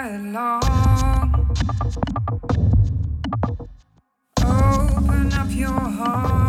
last long. Open up your heart